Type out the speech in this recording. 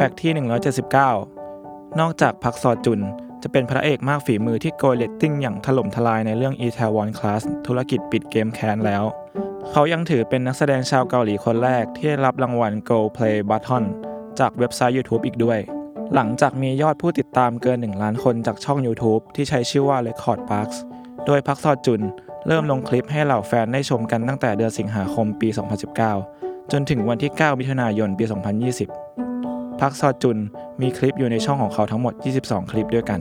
Fact ที่ 179 นอกจากพัคซอจุน จะเป็นพระเอกมากฝีมือที่โกยเรตติ้งอย่างถล่มทลายในเรื่อง e t a w o n Class ธุรกิจปิดเกมแค้นแล้ว เขายังถือเป็นนักแสดงชาวเกาหลีคนแรกที่ได้รับรางวัล Gold Play Button จากเว็บไซต์ YouTube อีกด้วย หลังจากมียอดผู้ติดตามเกิน 1 ล้านคนจากช่อง YouTube ที่ใช้ชื่อว่า Record Park's โดยพัคซอจุนเริ่มลงคลิปให้เหล่าแฟนได้ชมกันตั้งแต่เดือนสิงหาคมปี 2019 จนถึงวันที่ 9 มิถุนายน ปี 2020 พักซอจุนมีคลิปอยู่ในช่องของเขาทั้งหมด 22 คลิปด้วยกัน